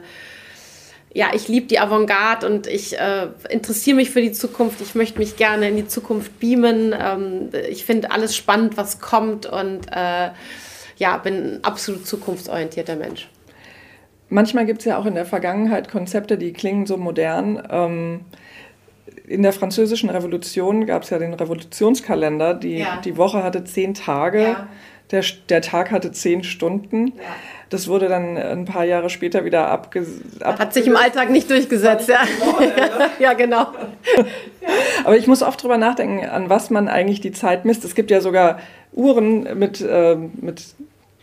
Speaker 1: ja, ich liebe die Avantgarde und ich äh, interessiere mich für die Zukunft. Ich möchte mich gerne in die Zukunft beamen. Ähm, ich finde alles spannend, was kommt und äh, ja, bin ein absolut zukunftsorientierter Mensch.
Speaker 2: Manchmal gibt es ja auch in der Vergangenheit Konzepte, die klingen so modern. Ähm in der französischen Revolution gab es ja den Revolutionskalender. Die, ja. die Woche hatte zehn Tage, ja. der, der Tag hatte zehn Stunden. Ja. Das wurde dann ein paar Jahre später wieder abgesetzt.
Speaker 1: Hat sich im Alltag nicht durchgesetzt, ja. ja, genau.
Speaker 2: Aber ich muss oft drüber nachdenken, an was man eigentlich die Zeit misst. Es gibt ja sogar Uhren mit, äh, mit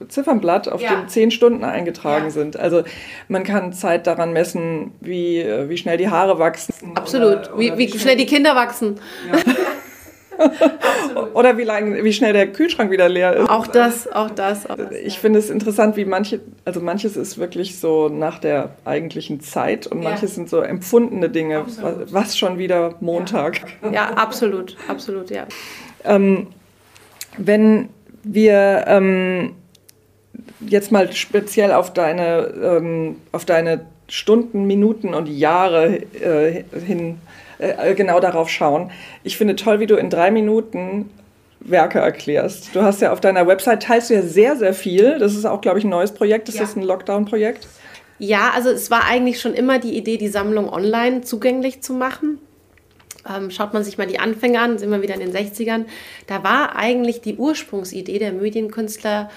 Speaker 2: Ziffernblatt, auf ja. dem zehn Stunden eingetragen ja. sind. Also man kann Zeit daran messen, wie, äh, wie schnell die Haare wachsen.
Speaker 1: Absolut, oder, wie, wie, wie, schnell die Kinder wachsen. Ja.
Speaker 2: oder wie, lang, wie schnell der Kühlschrank wieder leer ist.
Speaker 1: Auch das, auch das. Auch das
Speaker 2: ich finde es interessant, wie manche, also manches ist wirklich so nach der eigentlichen Zeit und manches sind so empfundene Dinge. Absolut. Was schon wieder Montag.
Speaker 1: Ja, absolut, absolut, ja.
Speaker 2: Ähm, wenn wir ähm, jetzt mal speziell auf deine, ähm, auf deine Stunden, Minuten und Jahre äh, hin äh, genau darauf schauen. Ich finde toll, wie du in drei Minuten Werke erklärst. Du hast ja auf deiner Website teilst du ja sehr, sehr viel. Das ist auch, glaube ich, ein neues Projekt. Ist ja. das ein Lockdown-Projekt?
Speaker 1: Ja, also es war eigentlich schon immer die Idee, die Sammlung online zugänglich zu machen. Ähm, schaut man sich mal die Anfänge an, sind wir wieder in den 60ern. Da war eigentlich die Ursprungsidee der Medienkünstler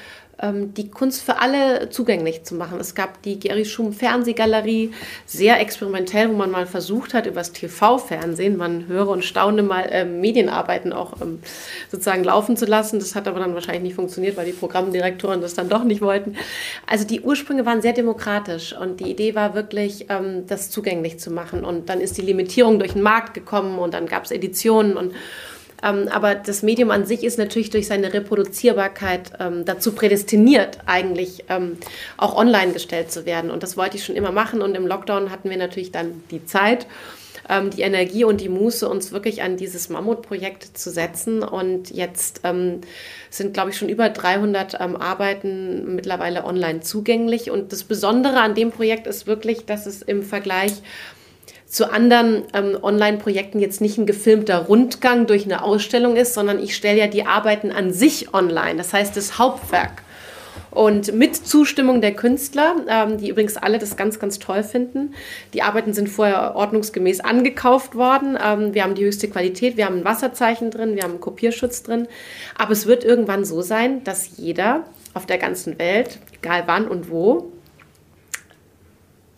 Speaker 1: die Kunst für alle zugänglich zu machen. Es gab die Gary Schum Fernsehgalerie, sehr experimentell, wo man mal versucht hat, übers TV-Fernsehen, man höre und staune mal ähm, Medienarbeiten auch ähm, sozusagen laufen zu lassen. Das hat aber dann wahrscheinlich nicht funktioniert, weil die Programmdirektoren das dann doch nicht wollten. Also die Ursprünge waren sehr demokratisch und die Idee war wirklich, ähm, das zugänglich zu machen. Und dann ist die Limitierung durch den Markt gekommen und dann gab es Editionen und ähm, aber das Medium an sich ist natürlich durch seine Reproduzierbarkeit ähm, dazu prädestiniert, eigentlich ähm, auch online gestellt zu werden. Und das wollte ich schon immer machen. Und im Lockdown hatten wir natürlich dann die Zeit, ähm, die Energie und die Muße, uns wirklich an dieses Mammutprojekt zu setzen. Und jetzt ähm, sind, glaube ich, schon über 300 ähm, Arbeiten mittlerweile online zugänglich. Und das Besondere an dem Projekt ist wirklich, dass es im Vergleich zu anderen ähm, Online-Projekten jetzt nicht ein gefilmter Rundgang durch eine Ausstellung ist, sondern ich stelle ja die Arbeiten an sich online, das heißt das Hauptwerk. Und mit Zustimmung der Künstler, ähm, die übrigens alle das ganz, ganz toll finden. Die Arbeiten sind vorher ordnungsgemäß angekauft worden. Ähm, wir haben die höchste Qualität, wir haben ein Wasserzeichen drin, wir haben einen Kopierschutz drin. Aber es wird irgendwann so sein, dass jeder auf der ganzen Welt, egal wann und wo,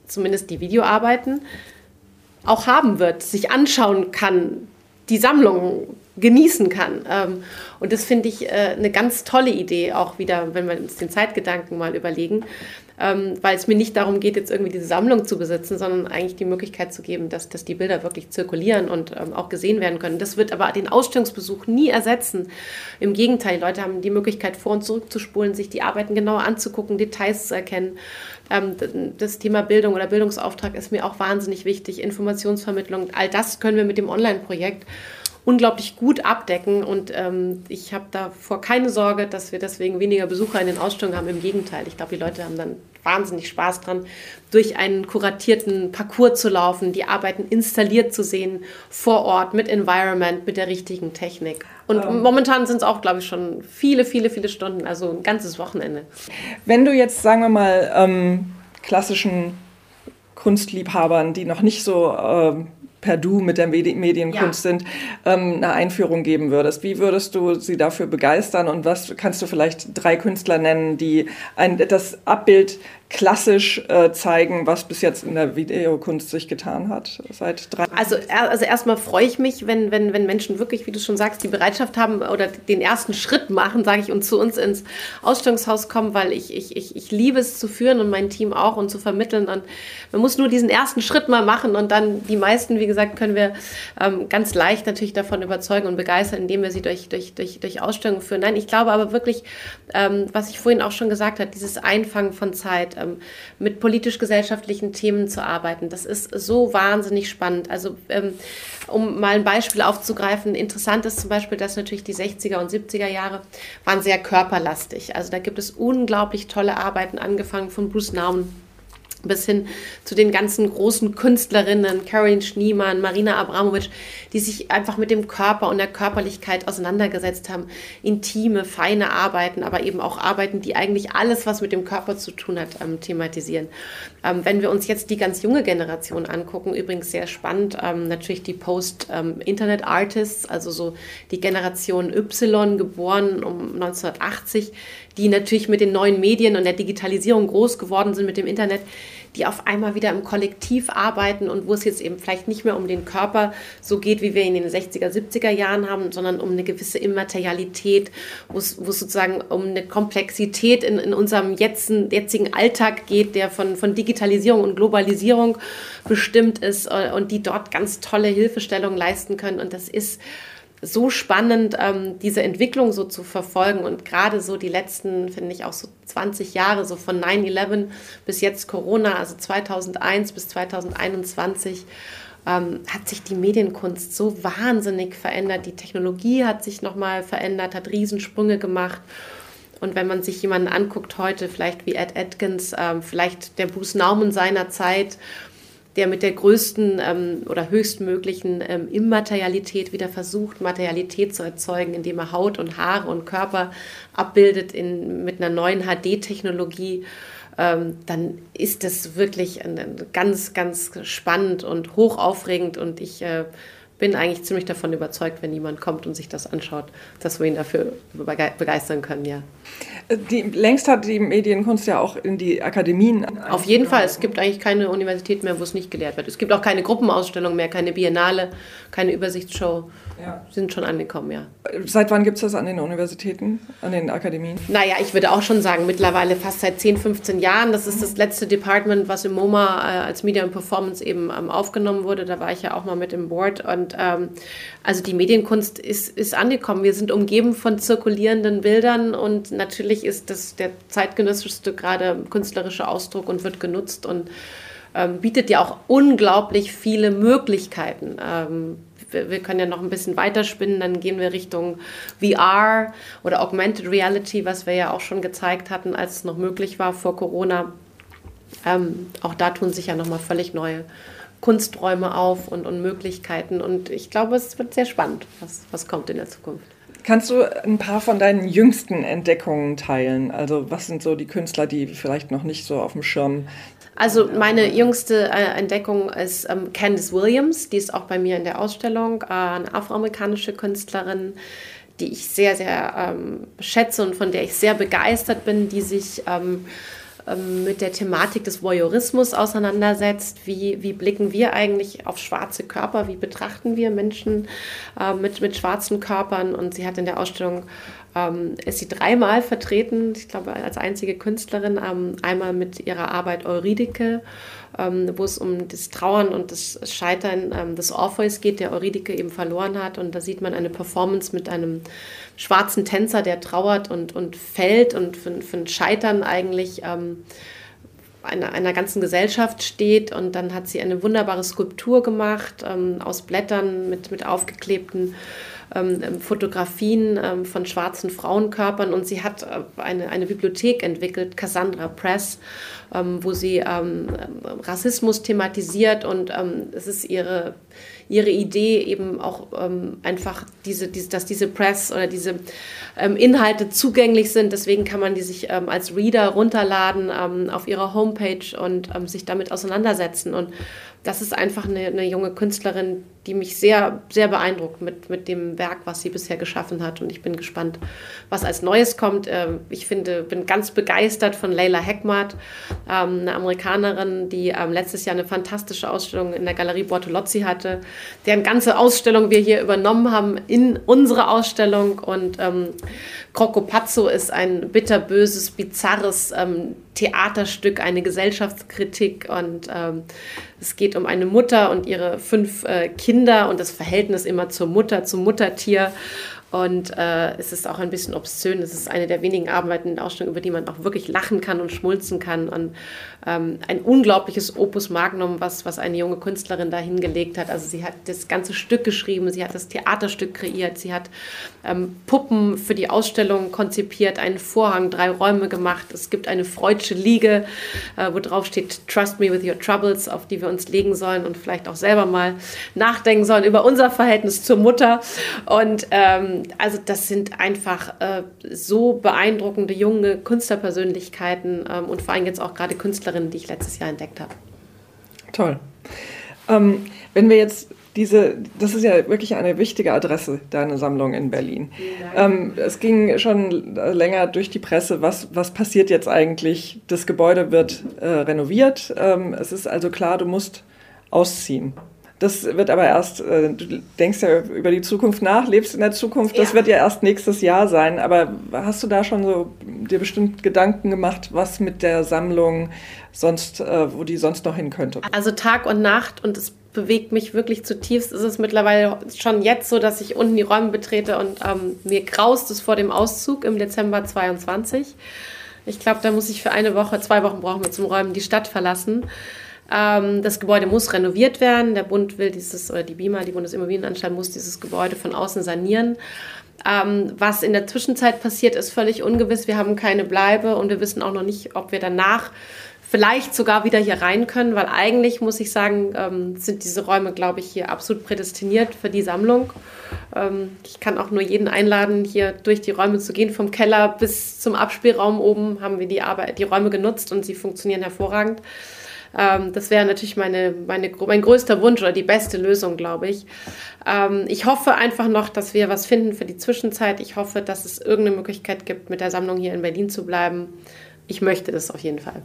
Speaker 1: zumindest die Videoarbeiten, auch haben wird, sich anschauen kann, die Sammlung genießen kann. Ähm, und das finde ich äh, eine ganz tolle Idee, auch wieder, wenn wir uns den Zeitgedanken mal überlegen, ähm, weil es mir nicht darum geht, jetzt irgendwie diese Sammlung zu besitzen, sondern eigentlich die Möglichkeit zu geben, dass, dass die Bilder wirklich zirkulieren und ähm, auch gesehen werden können. Das wird aber den Ausstellungsbesuch nie ersetzen. Im Gegenteil, die Leute haben die Möglichkeit, vor und zurück zu spulen, sich die Arbeiten genauer anzugucken, Details zu erkennen. Ähm, das Thema Bildung oder Bildungsauftrag ist mir auch wahnsinnig wichtig, Informationsvermittlung, all das können wir mit dem Online-Projekt. Unglaublich gut abdecken. Und ähm, ich habe davor keine Sorge, dass wir deswegen weniger Besucher in den Ausstellungen haben. Im Gegenteil, ich glaube, die Leute haben dann wahnsinnig Spaß dran, durch einen kuratierten Parcours zu laufen, die Arbeiten installiert zu sehen, vor Ort, mit Environment, mit der richtigen Technik. Und ähm. momentan sind es auch, glaube ich, schon viele, viele, viele Stunden, also ein ganzes Wochenende.
Speaker 2: Wenn du jetzt, sagen wir mal, ähm, klassischen Kunstliebhabern, die noch nicht so ähm, per Du mit der Medienkunst ja. sind, ähm, eine Einführung geben würdest. Wie würdest du sie dafür begeistern und was kannst du vielleicht drei Künstler nennen, die ein, das Abbild klassisch äh, zeigen, was bis jetzt in der Videokunst sich getan hat seit drei
Speaker 1: Also, also erstmal freue ich mich, wenn, wenn, wenn Menschen wirklich, wie du schon sagst, die Bereitschaft haben oder den ersten Schritt machen, sage ich, und zu uns ins Ausstellungshaus kommen, weil ich, ich, ich, ich liebe es zu führen und mein Team auch und zu vermitteln. Und man muss nur diesen ersten Schritt mal machen und dann die meisten, wie gesagt, können wir ähm, ganz leicht natürlich davon überzeugen und begeistern, indem wir sie durch, durch, durch, durch Ausstellungen führen. Nein, ich glaube aber wirklich, ähm, was ich vorhin auch schon gesagt habe, dieses Einfangen von Zeit, ähm, mit politisch-gesellschaftlichen Themen zu arbeiten. Das ist so wahnsinnig spannend. Also ähm, um mal ein Beispiel aufzugreifen, interessant ist zum Beispiel, dass natürlich die 60er und 70er Jahre waren sehr körperlastig. Also da gibt es unglaublich tolle Arbeiten, angefangen von Bruce Nauman bis hin zu den ganzen großen Künstlerinnen, Caroline Schniemann, Marina Abramovic, die sich einfach mit dem Körper und der Körperlichkeit auseinandergesetzt haben. Intime, feine Arbeiten, aber eben auch Arbeiten, die eigentlich alles, was mit dem Körper zu tun hat, ähm, thematisieren. Ähm, wenn wir uns jetzt die ganz junge Generation angucken, übrigens sehr spannend, ähm, natürlich die Post-Internet-Artists, ähm, also so die Generation Y, geboren um 1980, die natürlich mit den neuen Medien und der Digitalisierung groß geworden sind, mit dem Internet, die auf einmal wieder im Kollektiv arbeiten und wo es jetzt eben vielleicht nicht mehr um den Körper so geht, wie wir ihn in den 60er, 70er Jahren haben, sondern um eine gewisse Immaterialität, wo es, sozusagen um eine Komplexität in, in unserem jetzigen, jetzigen Alltag geht, der von, von Digitalisierung und Globalisierung bestimmt ist äh, und die dort ganz tolle Hilfestellungen leisten können. Und das ist so spannend, ähm, diese Entwicklung so zu verfolgen und gerade so die letzten, finde ich, auch so 20 Jahre, so von 9-11 bis jetzt Corona, also 2001 bis 2021, ähm, hat sich die Medienkunst so wahnsinnig verändert. Die Technologie hat sich nochmal verändert, hat Riesensprünge gemacht. Und wenn man sich jemanden anguckt heute, vielleicht wie Ed Atkins, ähm, vielleicht der Bruce Nauman seiner Zeit, der mit der größten ähm, oder höchstmöglichen ähm, Immaterialität wieder versucht, Materialität zu erzeugen, indem er Haut und Haare und Körper abbildet in, mit einer neuen HD-Technologie. Ähm, dann ist das wirklich ein, ein ganz, ganz spannend und hochaufregend und ich äh, bin eigentlich ziemlich davon überzeugt, wenn jemand kommt und sich das anschaut, dass wir ihn dafür begeistern können, ja.
Speaker 2: Die, längst hat die Medienkunst ja auch in die Akademien.
Speaker 1: Auf jeden Fall. Es gibt eigentlich keine Universität mehr, wo es nicht gelehrt wird. Es gibt auch keine Gruppenausstellung mehr, keine Biennale, keine Übersichtsshow ja. sind schon angekommen, ja.
Speaker 2: Seit wann gibt es das an den Universitäten, an den Akademien?
Speaker 1: Naja, ich würde auch schon sagen, mittlerweile fast seit 10, 15 Jahren. Das ist das letzte Department, was im MoMA äh, als Media and Performance eben ähm, aufgenommen wurde. Da war ich ja auch mal mit im Board. Und ähm, also die Medienkunst ist, ist angekommen. Wir sind umgeben von zirkulierenden Bildern und natürlich ist das der zeitgenössischste gerade künstlerische Ausdruck und wird genutzt und ähm, bietet ja auch unglaublich viele Möglichkeiten. Ähm, wir können ja noch ein bisschen weiterspinnen, dann gehen wir Richtung VR oder Augmented Reality, was wir ja auch schon gezeigt hatten, als es noch möglich war vor Corona. Ähm, auch da tun sich ja nochmal völlig neue Kunsträume auf und, und Möglichkeiten. Und ich glaube, es wird sehr spannend, was, was kommt in der Zukunft.
Speaker 2: Kannst du ein paar von deinen jüngsten Entdeckungen teilen? Also was sind so die Künstler, die vielleicht noch nicht so auf dem Schirm
Speaker 1: also meine jüngste äh, Entdeckung ist ähm, Candice Williams, die ist auch bei mir in der Ausstellung, äh, eine afroamerikanische Künstlerin, die ich sehr, sehr ähm, schätze und von der ich sehr begeistert bin, die sich ähm, ähm mit der Thematik des Voyeurismus auseinandersetzt. Wie, wie blicken wir eigentlich auf schwarze Körper? Wie betrachten wir Menschen äh, mit, mit schwarzen Körpern? Und sie hat in der Ausstellung ähm, ist sie dreimal vertreten, ich glaube als einzige Künstlerin, ähm, einmal mit ihrer Arbeit Eurydike, ähm, wo es um das Trauern und das Scheitern ähm, des Orpheus geht, der Eurydike eben verloren hat. Und da sieht man eine Performance mit einem schwarzen Tänzer, der trauert und, und fällt und für, für ein Scheitern eigentlich ähm, einer, einer ganzen Gesellschaft steht. Und dann hat sie eine wunderbare Skulptur gemacht ähm, aus Blättern mit, mit aufgeklebten ähm, ähm, Fotografien ähm, von schwarzen Frauenkörpern und sie hat äh, eine, eine Bibliothek entwickelt, Cassandra Press, ähm, wo sie ähm, Rassismus thematisiert und ähm, es ist ihre, ihre Idee eben auch einfach, diese, diese, dass diese Press oder diese Inhalte zugänglich sind. Deswegen kann man die sich als Reader runterladen auf ihrer Homepage und sich damit auseinandersetzen. Und das ist einfach eine, eine, junge Künstlerin, die mich sehr, sehr beeindruckt mit, mit dem Werk, was sie bisher geschaffen hat. Und ich bin gespannt, was als Neues kommt. Ähm, ich finde, bin ganz begeistert von Leila Heckmart, ähm, eine Amerikanerin, die ähm, letztes Jahr eine fantastische Ausstellung in der Galerie Bortolozzi hatte, deren ganze Ausstellung wir hier übernommen haben in unsere Ausstellung. Und ähm, Croco Pazzo ist ein bitterböses, bizarres Theaterstück, eine Gesellschaftskritik und ähm, es geht um eine Mutter und ihre fünf äh, Kinder und das Verhältnis immer zur Mutter, zum Muttertier. Und äh, es ist auch ein bisschen obszön. Es ist eine der wenigen Arbeiten in der Ausstellung, über die man auch wirklich lachen kann und schmulzen kann. Und ähm, ein unglaubliches Opus Magnum, was, was eine junge Künstlerin da hingelegt hat. Also sie hat das ganze Stück geschrieben, sie hat das Theaterstück kreiert, sie hat ähm, Puppen für die Ausstellung konzipiert, einen Vorhang, drei Räume gemacht. Es gibt eine freudsche Liege, äh, wo drauf steht Trust me with your troubles, auf die wir uns legen sollen und vielleicht auch selber mal nachdenken sollen über unser Verhältnis zur Mutter. Und ähm, also das sind einfach äh, so beeindruckende junge Künstlerpersönlichkeiten ähm, und vor allem jetzt auch gerade Künstlerinnen, die ich letztes Jahr entdeckt habe.
Speaker 2: Toll. Ähm, wenn wir jetzt diese, das ist ja wirklich eine wichtige Adresse, deine Sammlung in Berlin. Ähm, es ging schon länger durch die Presse, was, was passiert jetzt eigentlich? Das Gebäude wird äh, renoviert. Ähm, es ist also klar, du musst ausziehen. Das wird aber erst, äh, du denkst ja über die Zukunft nach, lebst in der Zukunft, das ja. wird ja erst nächstes Jahr sein. Aber hast du da schon so dir bestimmt Gedanken gemacht, was mit der Sammlung sonst, äh, wo die sonst noch hin könnte?
Speaker 1: Also Tag und Nacht und es bewegt mich wirklich zutiefst. Ist es mittlerweile schon jetzt so, dass ich unten die Räume betrete und ähm, mir graust es vor dem Auszug im Dezember 22. Ich glaube, da muss ich für eine Woche, zwei Wochen brauchen wir zum Räumen die Stadt verlassen. Ähm, das Gebäude muss renoviert werden. Der Bund will dieses, oder die BIMA, die Bundesimmobilienanstalt, muss dieses Gebäude von außen sanieren. Ähm, was in der Zwischenzeit passiert, ist völlig ungewiss. Wir haben keine Bleibe und wir wissen auch noch nicht, ob wir danach vielleicht sogar wieder hier rein können, weil eigentlich muss ich sagen, ähm, sind diese Räume, glaube ich, hier absolut prädestiniert für die Sammlung. Ähm, ich kann auch nur jeden einladen, hier durch die Räume zu gehen. Vom Keller bis zum Abspielraum oben haben wir die, Arbeit, die Räume genutzt und sie funktionieren hervorragend. Ähm, das wäre natürlich meine, meine, mein größter Wunsch oder die beste Lösung, glaube ich. Ähm, ich hoffe einfach noch, dass wir was finden für die Zwischenzeit. Ich hoffe, dass es irgendeine Möglichkeit gibt, mit der Sammlung hier in Berlin zu bleiben. Ich möchte das auf jeden Fall.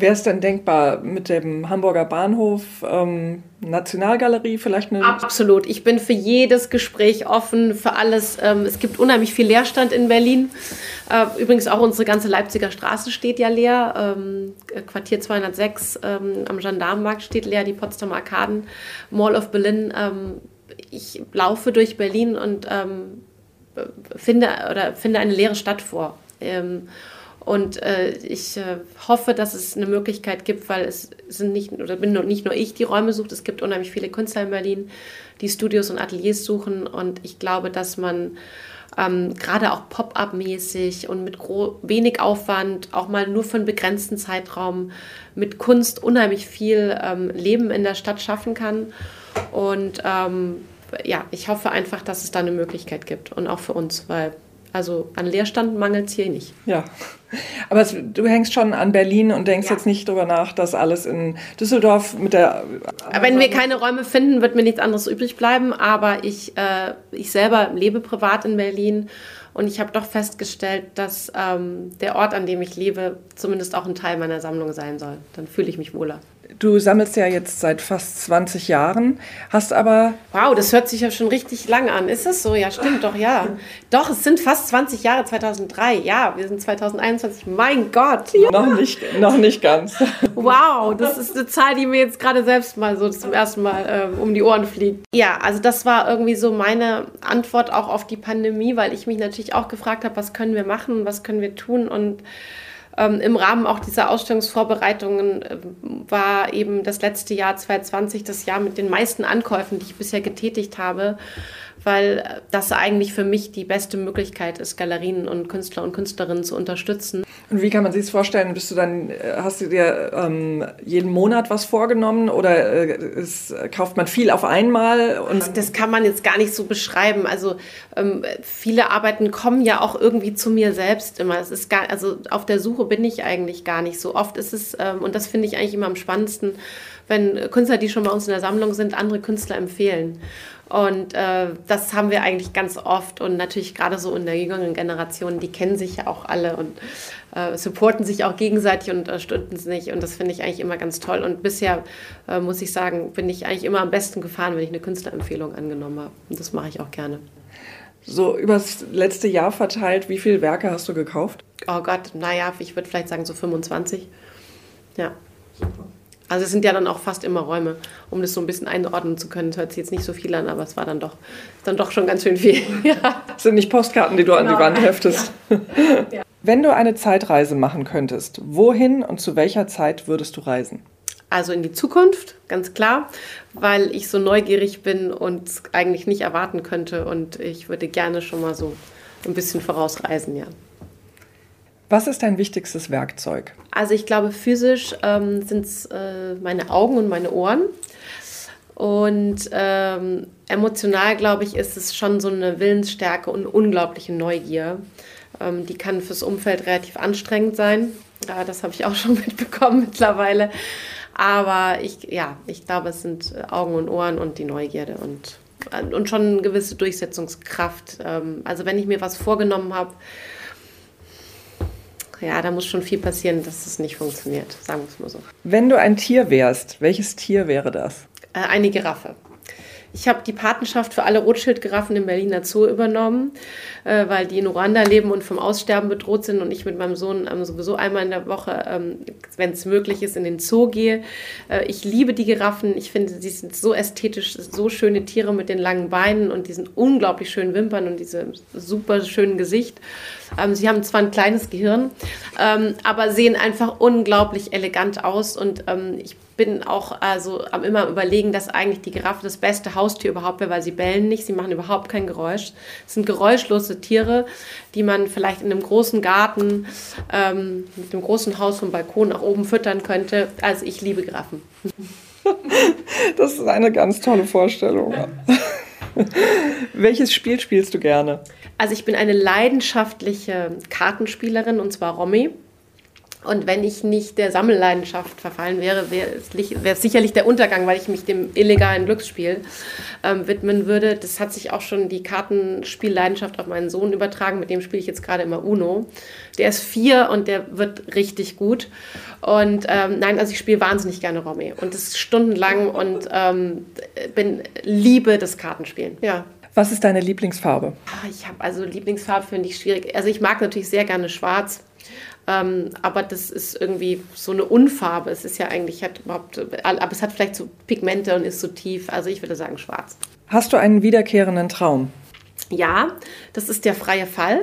Speaker 2: Wäre es denn denkbar mit dem Hamburger Bahnhof, ähm, Nationalgalerie vielleicht eine?
Speaker 1: Absolut. Ich bin für jedes Gespräch offen, für alles. Ähm, es gibt unheimlich viel Leerstand in Berlin. Äh, übrigens auch unsere ganze Leipziger Straße steht ja leer. Ähm, Quartier 206 ähm, am Gendarmenmarkt steht leer, die Potsdamer Arkaden, Mall of Berlin. Ähm, ich laufe durch Berlin und ähm, finde, oder finde eine leere Stadt vor. Und äh, ich äh, hoffe, dass es eine Möglichkeit gibt, weil es sind nicht, oder bin nicht nur ich, die Räume sucht. Es gibt unheimlich viele Künstler in Berlin, die Studios und Ateliers suchen. Und ich glaube, dass man ähm, gerade auch Pop-up-mäßig und mit wenig Aufwand, auch mal nur für einen begrenzten Zeitraum mit Kunst unheimlich viel ähm, Leben in der Stadt schaffen kann. Und ähm, ja, ich hoffe einfach, dass es da eine Möglichkeit gibt und auch für uns, weil also an Leerstand mangelt es hier nicht.
Speaker 2: Ja, aber es, du hängst schon an Berlin und denkst ja. jetzt nicht darüber nach, dass alles in Düsseldorf mit der...
Speaker 1: Wenn wir keine Räume finden, wird mir nichts anderes übrig bleiben. Aber ich, äh, ich selber lebe privat in Berlin und ich habe doch festgestellt, dass ähm, der Ort, an dem ich lebe, zumindest auch ein Teil meiner Sammlung sein soll. Dann fühle ich mich wohler.
Speaker 2: Du sammelst ja jetzt seit fast 20 Jahren, hast aber.
Speaker 1: Wow, das hört sich ja schon richtig lang an. Ist das so? Ja, stimmt doch, ja. Doch, es sind fast 20 Jahre, 2003. Ja, wir sind 2021. Mein Gott.
Speaker 2: Ja. Noch, nicht, noch nicht ganz.
Speaker 1: Wow, das ist eine Zahl, die mir jetzt gerade selbst mal so zum ersten Mal äh, um die Ohren fliegt. Ja, also das war irgendwie so meine Antwort auch auf die Pandemie, weil ich mich natürlich auch gefragt habe, was können wir machen, was können wir tun und ähm, im Rahmen auch dieser Ausstellungsvorbereitungen äh, war eben das letzte Jahr 2020 das Jahr mit den meisten Ankäufen, die ich bisher getätigt habe weil das eigentlich für mich die beste Möglichkeit ist, Galerien und Künstler und Künstlerinnen zu unterstützen.
Speaker 2: Und wie kann man sich das vorstellen? Bist du dann, äh, hast du dir ähm, jeden Monat was vorgenommen oder äh, es, kauft man viel auf einmal?
Speaker 1: Und das kann man jetzt gar nicht so beschreiben. Also ähm, viele Arbeiten kommen ja auch irgendwie zu mir selbst immer. Es ist gar, also auf der Suche bin ich eigentlich gar nicht so. Oft ist es, ähm, und das finde ich eigentlich immer am spannendsten, wenn Künstler, die schon bei uns in der Sammlung sind, andere Künstler empfehlen. Und äh, das haben wir eigentlich ganz oft und natürlich gerade so in der jüngeren Generation, die kennen sich ja auch alle und äh, supporten sich auch gegenseitig und unterstützen sich und das finde ich eigentlich immer ganz toll. Und bisher äh, muss ich sagen, bin ich eigentlich immer am besten gefahren, wenn ich eine Künstlerempfehlung angenommen habe. Und das mache ich auch gerne.
Speaker 2: So übers letzte Jahr verteilt, wie viele Werke hast du gekauft?
Speaker 1: Oh Gott, naja, ich würde vielleicht sagen so 25. Ja. Super. Also es sind ja dann auch fast immer Räume, um das so ein bisschen einordnen zu können. Das hört sich jetzt nicht so viel an, aber es war dann doch, dann doch schon ganz schön viel.
Speaker 2: ja. Das sind nicht Postkarten, die du genau. an die genau. Wand heftest. Ja. ja. Wenn du eine Zeitreise machen könntest, wohin und zu welcher Zeit würdest du reisen?
Speaker 1: Also in die Zukunft, ganz klar, weil ich so neugierig bin und es eigentlich nicht erwarten könnte. Und ich würde gerne schon mal so ein bisschen vorausreisen, ja.
Speaker 2: Was ist dein wichtigstes Werkzeug?
Speaker 1: Also ich glaube, physisch ähm, sind es äh, meine Augen und meine Ohren. Und ähm, emotional, glaube ich, ist es schon so eine Willensstärke und unglaubliche Neugier. Ähm, die kann fürs Umfeld relativ anstrengend sein. Ja, das habe ich auch schon mitbekommen mittlerweile. Aber ich, ja, ich glaube, es sind Augen und Ohren und die Neugierde und, und schon eine gewisse Durchsetzungskraft. Ähm, also wenn ich mir was vorgenommen habe, ja, da muss schon viel passieren, dass es nicht funktioniert, sagen wir es mal so.
Speaker 2: Wenn du ein Tier wärst, welches Tier wäre das?
Speaker 1: Äh, eine Giraffe. Ich habe die Patenschaft für alle Rotschildgiraffen im Berliner Zoo übernommen, äh, weil die in Ruanda leben und vom Aussterben bedroht sind und ich mit meinem Sohn ähm, sowieso einmal in der Woche, ähm, wenn es möglich ist, in den Zoo gehe. Äh, ich liebe die Giraffen. Ich finde, sie sind so ästhetisch, so schöne Tiere mit den langen Beinen und diesen unglaublich schönen Wimpern und diesem super schönen Gesicht. Ähm, sie haben zwar ein kleines Gehirn, ähm, aber sehen einfach unglaublich elegant aus und ähm, ich bin auch also am immer überlegen, dass eigentlich die Giraffe das beste Haustier überhaupt wäre, weil sie bellen nicht, sie machen überhaupt kein Geräusch. Es sind geräuschlose Tiere, die man vielleicht in einem großen Garten ähm, mit einem großen Haus vom Balkon nach oben füttern könnte. Also ich liebe Giraffen.
Speaker 2: Das ist eine ganz tolle Vorstellung. Welches Spiel spielst du gerne?
Speaker 1: Also ich bin eine leidenschaftliche Kartenspielerin und zwar Romy. Und wenn ich nicht der Sammelleidenschaft verfallen wäre, wäre es, sicherlich der Untergang, weil ich mich dem illegalen Glücksspiel ähm, widmen würde. Das hat sich auch schon die Kartenspielleidenschaft auf meinen Sohn übertragen. Mit dem spiele ich jetzt gerade immer Uno. Der ist vier und der wird richtig gut. Und ähm, nein, also ich spiele wahnsinnig gerne Romy. Und das ist stundenlang und ähm, bin, liebe das Kartenspielen. Ja.
Speaker 2: Was ist deine Lieblingsfarbe?
Speaker 1: Ah, ich habe also Lieblingsfarbe finde ich schwierig. Also ich mag natürlich sehr gerne Schwarz. Ähm, aber das ist irgendwie so eine Unfarbe. Es ist ja eigentlich, hat überhaupt, aber es hat vielleicht so Pigmente und ist so tief. Also ich würde sagen schwarz.
Speaker 2: Hast du einen wiederkehrenden Traum?
Speaker 1: Ja, das ist der freie Fall.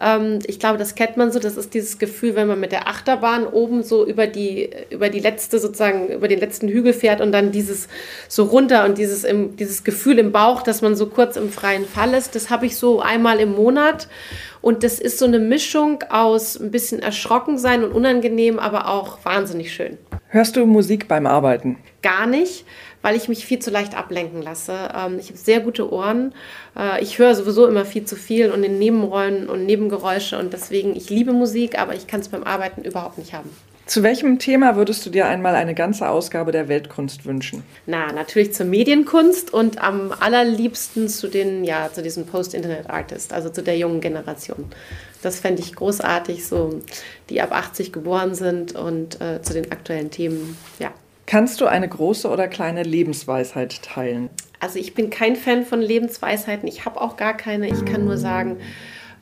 Speaker 1: Ähm, ich glaube, das kennt man so. Das ist dieses Gefühl, wenn man mit der Achterbahn oben so über die, über die letzte, sozusagen, über den letzten Hügel fährt und dann dieses so runter und dieses, im, dieses Gefühl im Bauch, dass man so kurz im freien Fall ist. Das habe ich so einmal im Monat. Und das ist so eine Mischung aus ein bisschen erschrocken sein und unangenehm, aber auch wahnsinnig schön.
Speaker 2: Hörst du Musik beim Arbeiten?
Speaker 1: Gar nicht weil ich mich viel zu leicht ablenken lasse. Ähm, ich habe sehr gute Ohren. Äh, ich höre sowieso immer viel zu viel und in Nebenrollen und Nebengeräusche und deswegen, ich liebe Musik, aber ich kann es beim Arbeiten überhaupt nicht haben.
Speaker 2: Zu welchem Thema würdest du dir einmal eine ganze Ausgabe der Weltkunst wünschen?
Speaker 1: Na, natürlich zur Medienkunst und am allerliebsten zu den, ja, zu diesen Post-Internet-Artists, also zu der jungen Generation. Das fände ich großartig, so die ab 80 geboren sind und äh, zu den aktuellen Themen, ja.
Speaker 2: Kannst du eine große oder kleine Lebensweisheit teilen?
Speaker 1: Also ich bin kein Fan von Lebensweisheiten. Ich habe auch gar keine. Ich kann nur sagen,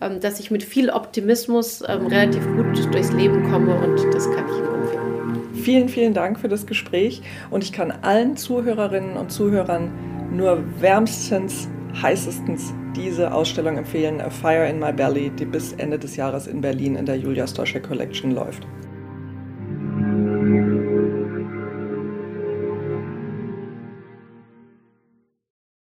Speaker 1: ähm, dass ich mit viel Optimismus ähm, relativ gut durchs Leben komme und das kann ich nur empfehlen.
Speaker 2: Vielen, vielen Dank für das Gespräch und ich kann allen Zuhörerinnen und Zuhörern nur wärmstens heißestens diese Ausstellung empfehlen, A Fire in My Belly, die bis Ende des Jahres in Berlin in der Julia Stoschek Collection läuft.